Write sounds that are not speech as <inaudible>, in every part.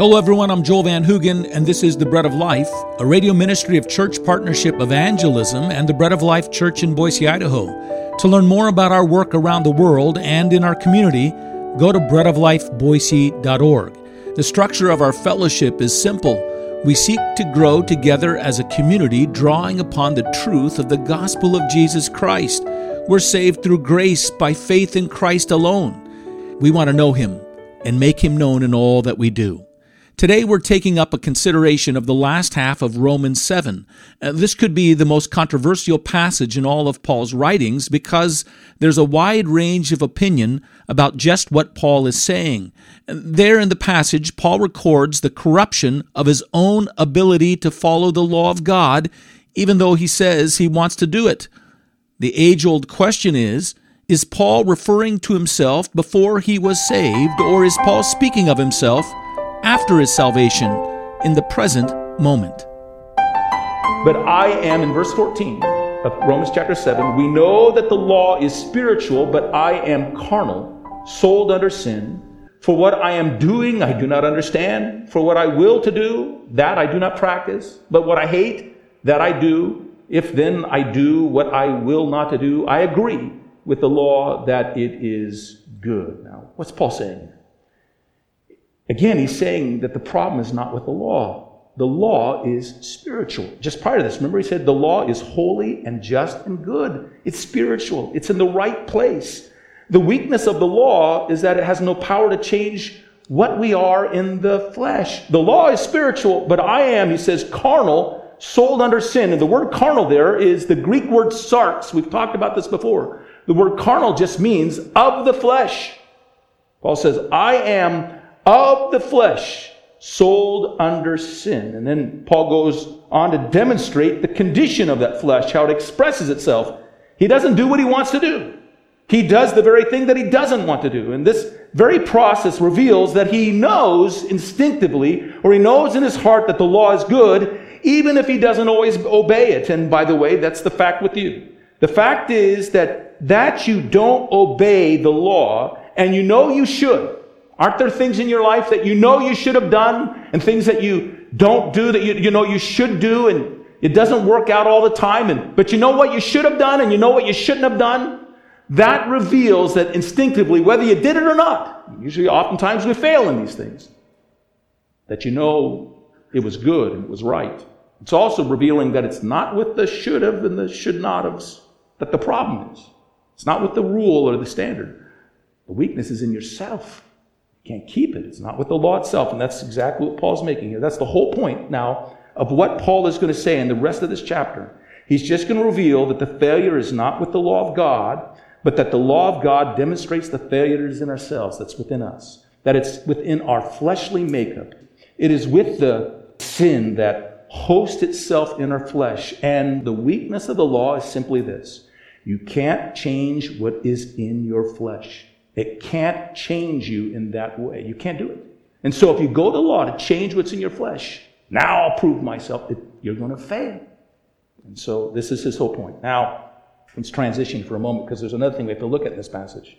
Hello, everyone. I'm Joel Van Hoogen, and this is The Bread of Life, a radio ministry of Church Partnership Evangelism and the Bread of Life Church in Boise, Idaho. To learn more about our work around the world and in our community, go to breadoflifeboise.org. The structure of our fellowship is simple. We seek to grow together as a community, drawing upon the truth of the gospel of Jesus Christ. We're saved through grace by faith in Christ alone. We want to know Him and make Him known in all that we do. Today we're taking up a consideration of the last half of Romans 7. Uh, this could be the most controversial passage in all of Paul's writings because there's a wide range of opinion about just what Paul is saying. There in the passage, Paul records the corruption of his own ability to follow the law of God, even though he says he wants to do it. The age old question is, is Paul referring to himself before he was saved, or is Paul speaking of himself after his salvation in the present moment. But I am, in verse 14 of Romans chapter 7, we know that the law is spiritual, but I am carnal, sold under sin. For what I am doing, I do not understand. For what I will to do, that I do not practice. But what I hate, that I do. If then I do what I will not to do, I agree with the law that it is good. Now, what's Paul saying? Again, he's saying that the problem is not with the law. The law is spiritual. Just prior to this, remember he said the law is holy and just and good. It's spiritual, it's in the right place. The weakness of the law is that it has no power to change what we are in the flesh. The law is spiritual, but I am, he says, carnal, sold under sin. And the word carnal there is the Greek word sarx. We've talked about this before. The word carnal just means of the flesh. Paul says, I am of the flesh, sold under sin. And then Paul goes on to demonstrate the condition of that flesh, how it expresses itself. He doesn't do what he wants to do. He does the very thing that he doesn't want to do. And this very process reveals that he knows instinctively, or he knows in his heart that the law is good, even if he doesn't always obey it. And by the way, that's the fact with you. The fact is that that you don't obey the law, and you know you should, Aren't there things in your life that you know you should have done and things that you don't do that you, you know you should do and it doesn't work out all the time and but you know what you should have done and you know what you shouldn't have done? That reveals that instinctively, whether you did it or not, usually oftentimes we fail in these things, that you know it was good and it was right. It's also revealing that it's not with the should have and the should not have that the problem is. It's not with the rule or the standard. The weakness is in yourself. Can't keep it. It's not with the law itself. And that's exactly what Paul's making here. That's the whole point now of what Paul is going to say in the rest of this chapter. He's just going to reveal that the failure is not with the law of God, but that the law of God demonstrates the failures in ourselves that's within us, that it's within our fleshly makeup. It is with the sin that hosts itself in our flesh. And the weakness of the law is simply this you can't change what is in your flesh. It can't change you in that way. You can't do it. And so if you go to law to change what's in your flesh, now I'll prove myself, you're going to fail. And so this is his whole point. Now, let's transition for a moment because there's another thing we have to look at in this passage.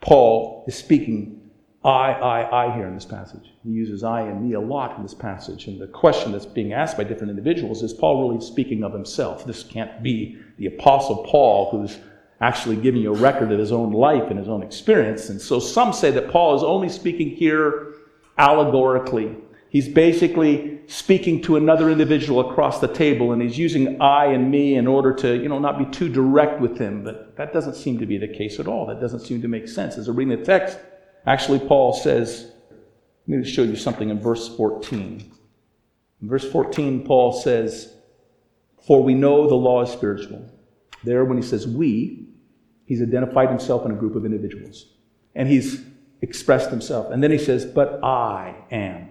Paul is speaking I, I, I here in this passage. He uses I and me a lot in this passage. And the question that's being asked by different individuals is Paul really speaking of himself? This can't be the Apostle Paul who's actually giving you a record of his own life and his own experience. And so some say that Paul is only speaking here allegorically. He's basically speaking to another individual across the table, and he's using I and me in order to, you know, not be too direct with him. But that doesn't seem to be the case at all. That doesn't seem to make sense. As I read the text, actually, Paul says, let me show you something in verse 14. In verse 14, Paul says, For we know the law is spiritual. There, when he says we, he's identified himself in a group of individuals. And he's expressed himself. And then he says, But I am.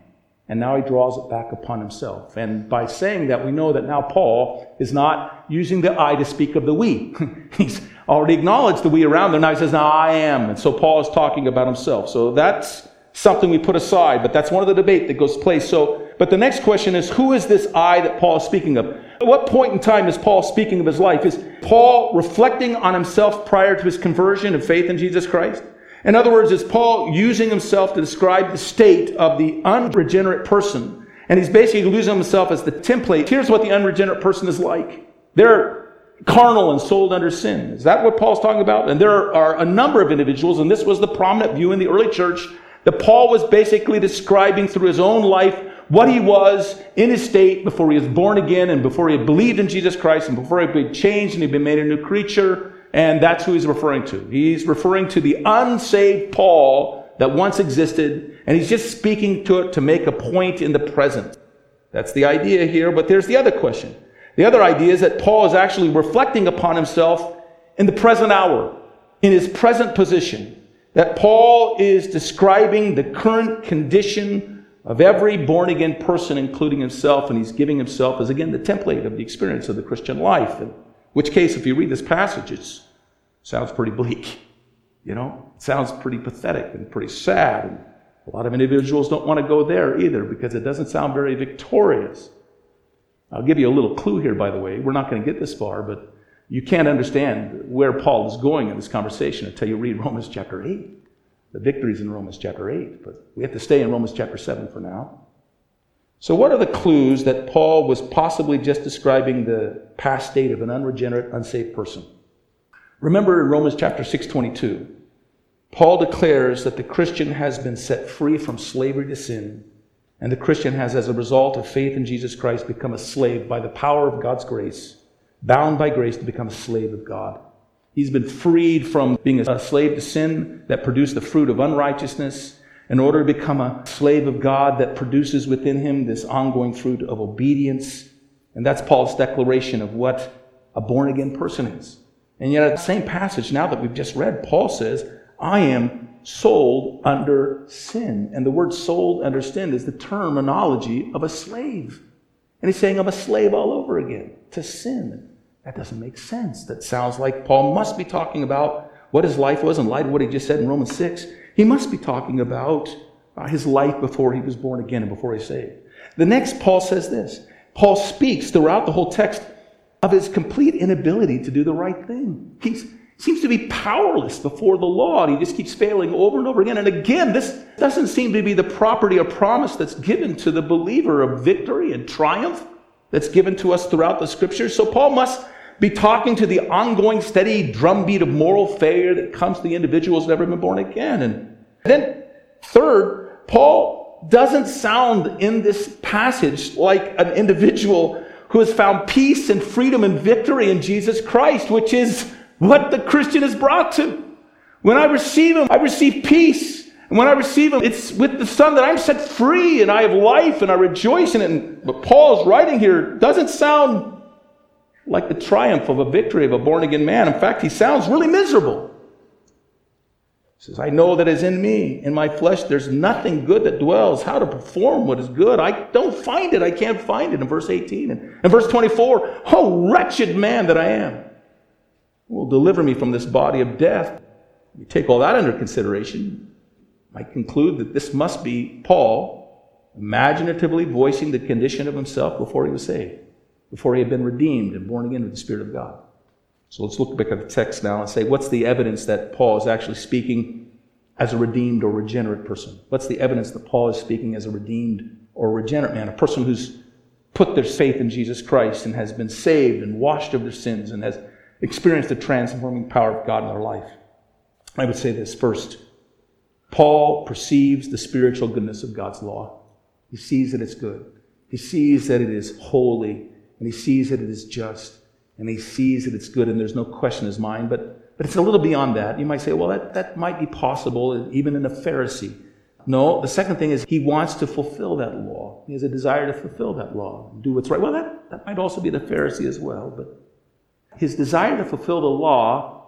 And now he draws it back upon himself. And by saying that, we know that now Paul is not using the I to speak of the we. <laughs> he's already acknowledged the we around there. Now he says, Now I am. And so Paul is talking about himself. So that's something we put aside, but that's one of the debate that goes place. So, but the next question is, who is this I that Paul is speaking of? At what point in time is Paul speaking of his life? Is Paul reflecting on himself prior to his conversion and faith in Jesus Christ? In other words, is Paul using himself to describe the state of the unregenerate person. And he's basically using himself as the template. Here's what the unregenerate person is like. They're carnal and sold under sin. Is that what Paul's talking about? And there are a number of individuals, and this was the prominent view in the early church, that Paul was basically describing through his own life what he was in his state before he was born again and before he believed in Jesus Christ and before he had been changed and he'd been made a new creature. And that's who he's referring to. He's referring to the unsaved Paul that once existed, and he's just speaking to it to make a point in the present. That's the idea here, but there's the other question. The other idea is that Paul is actually reflecting upon himself in the present hour, in his present position. That Paul is describing the current condition of every born again person, including himself, and he's giving himself as again the template of the experience of the Christian life. In which case, if you read this passage, it sounds pretty bleak. You know, it sounds pretty pathetic and pretty sad. And a lot of individuals don't want to go there either because it doesn't sound very victorious. I'll give you a little clue here, by the way. We're not going to get this far, but you can't understand where Paul is going in this conversation until you read <laughs> Romans chapter 8. The victories in Romans chapter 8, but we have to stay in Romans chapter 7 for now. So, what are the clues that Paul was possibly just describing the past state of an unregenerate, unsaved person? Remember in Romans chapter 6:22, Paul declares that the Christian has been set free from slavery to sin and the Christian has, as a result of faith in Jesus Christ, become a slave by the power of God's grace, bound by grace to become a slave of God. He's been freed from being a slave to sin that produced the fruit of unrighteousness in order to become a slave of God that produces within him this ongoing fruit of obedience. And that's Paul's declaration of what a born again person is. And yet, at the same passage now that we've just read, Paul says, I am sold under sin. And the word sold under sin is the terminology of a slave. And he's saying, I'm a slave all over again to sin. That doesn't make sense. That sounds like Paul must be talking about what his life was in light of what he just said in Romans 6. He must be talking about uh, his life before he was born again and before he saved. The next, Paul says this. Paul speaks throughout the whole text of his complete inability to do the right thing. He seems to be powerless before the law. And he just keeps failing over and over again. And again, this doesn't seem to be the property or promise that's given to the believer of victory and triumph that's given to us throughout the scriptures. So Paul must be talking to the ongoing steady drumbeat of moral failure that comes to the individual who's never been born again. And then, third, Paul doesn't sound in this passage like an individual who has found peace and freedom and victory in Jesus Christ, which is what the Christian is brought to. When I receive Him, I receive peace. And when I receive Him, it's with the Son that I'm set free and I have life and I rejoice in it. And what Paul's writing here doesn't sound like the triumph of a victory of a born again man. In fact, he sounds really miserable. He says, I know that is in me, in my flesh, there's nothing good that dwells. How to perform what is good? I don't find it. I can't find it in verse 18. And in verse 24, oh, wretched man that I am will deliver me from this body of death. You take all that under consideration, I conclude that this must be Paul imaginatively voicing the condition of himself before he was saved, before he had been redeemed and born again with the Spirit of God. So let's look back at the text now and say, what's the evidence that Paul is actually speaking as a redeemed or regenerate person? What's the evidence that Paul is speaking as a redeemed or regenerate man, a person who's put their faith in Jesus Christ and has been saved and washed of their sins and has experienced the transforming power of God in their life. I would say this first. Paul perceives the spiritual goodness of God's law. He sees that it's good. He sees that it is holy, and he sees that it is just, and he sees that it's good, and there's no question in his mind. But, but it's a little beyond that. You might say, well, that, that might be possible even in a Pharisee. No, the second thing is he wants to fulfill that law. He has a desire to fulfill that law, do what's right. Well, that, that might also be the Pharisee as well, but his desire to fulfill the law,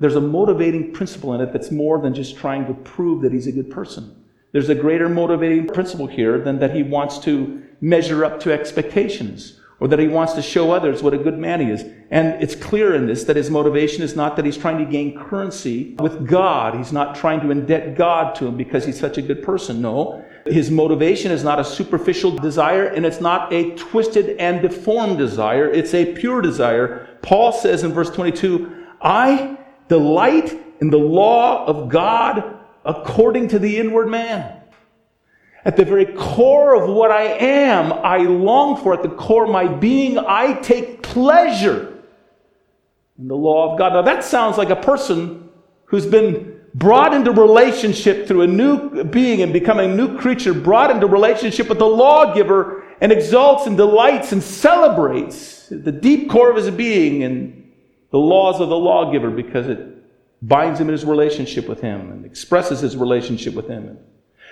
there's a motivating principle in it that's more than just trying to prove that he's a good person. There's a greater motivating principle here than that he wants to measure up to expectations or that he wants to show others what a good man he is. And it's clear in this that his motivation is not that he's trying to gain currency with God. He's not trying to indebt God to him because he's such a good person. No. His motivation is not a superficial desire and it's not a twisted and deformed desire. It's a pure desire. Paul says in verse 22, I delight in the law of God according to the inward man. At the very core of what I am, I long for. At the core of my being, I take pleasure in the law of God. Now, that sounds like a person who's been brought into relationship through a new being and becoming a new creature, brought into relationship with the lawgiver and exalts and delights and celebrates the deep core of his being and the laws of the lawgiver because it binds him in his relationship with him and expresses his relationship with him.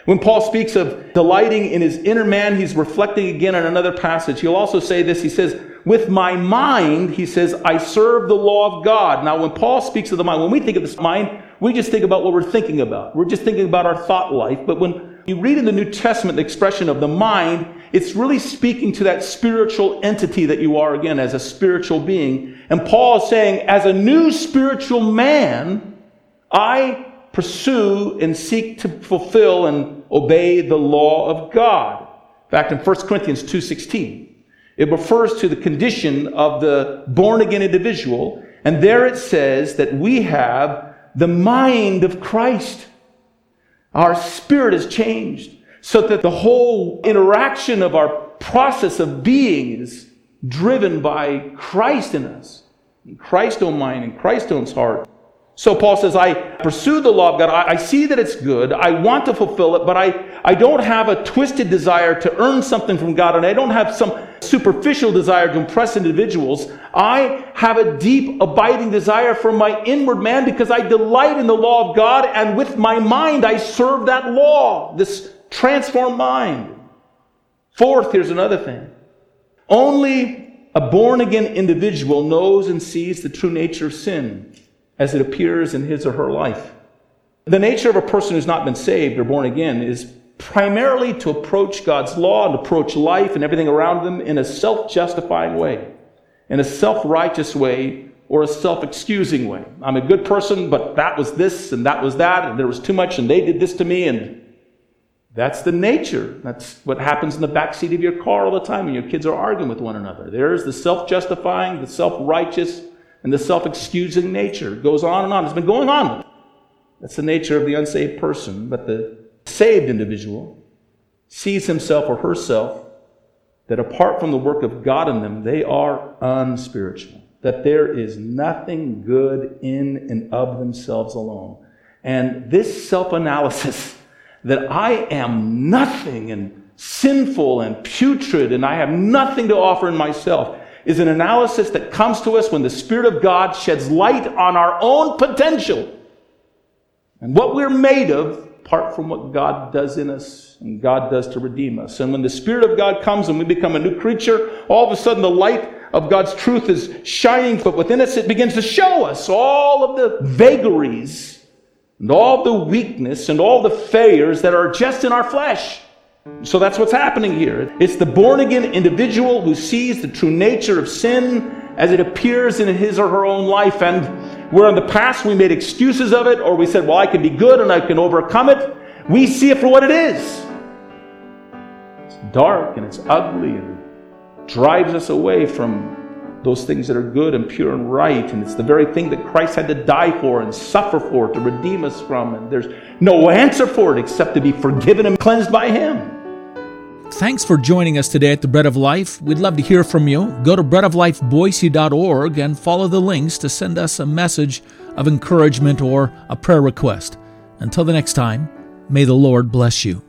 When Paul speaks of delighting in his inner man, he's reflecting again on another passage. He'll also say this. He says, with my mind, he says, I serve the law of God. Now, when Paul speaks of the mind, when we think of this mind, we just think about what we're thinking about. We're just thinking about our thought life. But when you read in the New Testament the expression of the mind, it's really speaking to that spiritual entity that you are again as a spiritual being. And Paul is saying, as a new spiritual man, I pursue and seek to fulfill and obey the law of God. In fact, in 1 Corinthians 2.16, it refers to the condition of the born again individual. And there it says that we have the mind of Christ. Our spirit is changed so that the whole interaction of our process of being is driven by Christ in us. Christ own mind and Christ owns heart. So Paul says, I pursue the law of God. I, I, see that it's good. I want to fulfill it, but I, I don't have a twisted desire to earn something from God, and I don't have some superficial desire to impress individuals. I have a deep, abiding desire for my inward man because I delight in the law of God, and with my mind I serve that law, this transformed mind. Fourth, here's another thing. Only a born again individual knows and sees the true nature of sin as it appears in his or her life. The nature of a person who's not been saved or born again is primarily to approach God's law and approach life and everything around them in a self justifying way, in a self righteous way, or a self excusing way. I'm a good person, but that was this and that was that, and there was too much, and they did this to me, and that's the nature. That's what happens in the backseat of your car all the time when your kids are arguing with one another. There's the self justifying, the self righteous, and the self excusing nature. It goes on and on. It's been going on. That's the nature of the unsaved person. But the saved individual sees himself or herself that apart from the work of God in them, they are unspiritual. That there is nothing good in and of themselves alone. And this self analysis <laughs> that I am nothing and sinful and putrid and I have nothing to offer in myself is an analysis that comes to us when the Spirit of God sheds light on our own potential and what we're made of apart from what God does in us and God does to redeem us. And when the Spirit of God comes and we become a new creature, all of a sudden the light of God's truth is shining, but within us it begins to show us all of the vagaries and all the weakness and all the failures that are just in our flesh. So that's what's happening here. It's the born again individual who sees the true nature of sin as it appears in his or her own life. And where in the past we made excuses of it, or we said, well, I can be good and I can overcome it, we see it for what it is. It's dark and it's ugly and drives us away from those things that are good and pure and right. And it's the very thing that Christ had to die for and suffer for to redeem us from. And there's no answer for it except to be forgiven and cleansed by Him. Thanks for joining us today at the Bread of Life. We'd love to hear from you. Go to breadoflifeboise.org and follow the links to send us a message of encouragement or a prayer request. Until the next time, may the Lord bless you.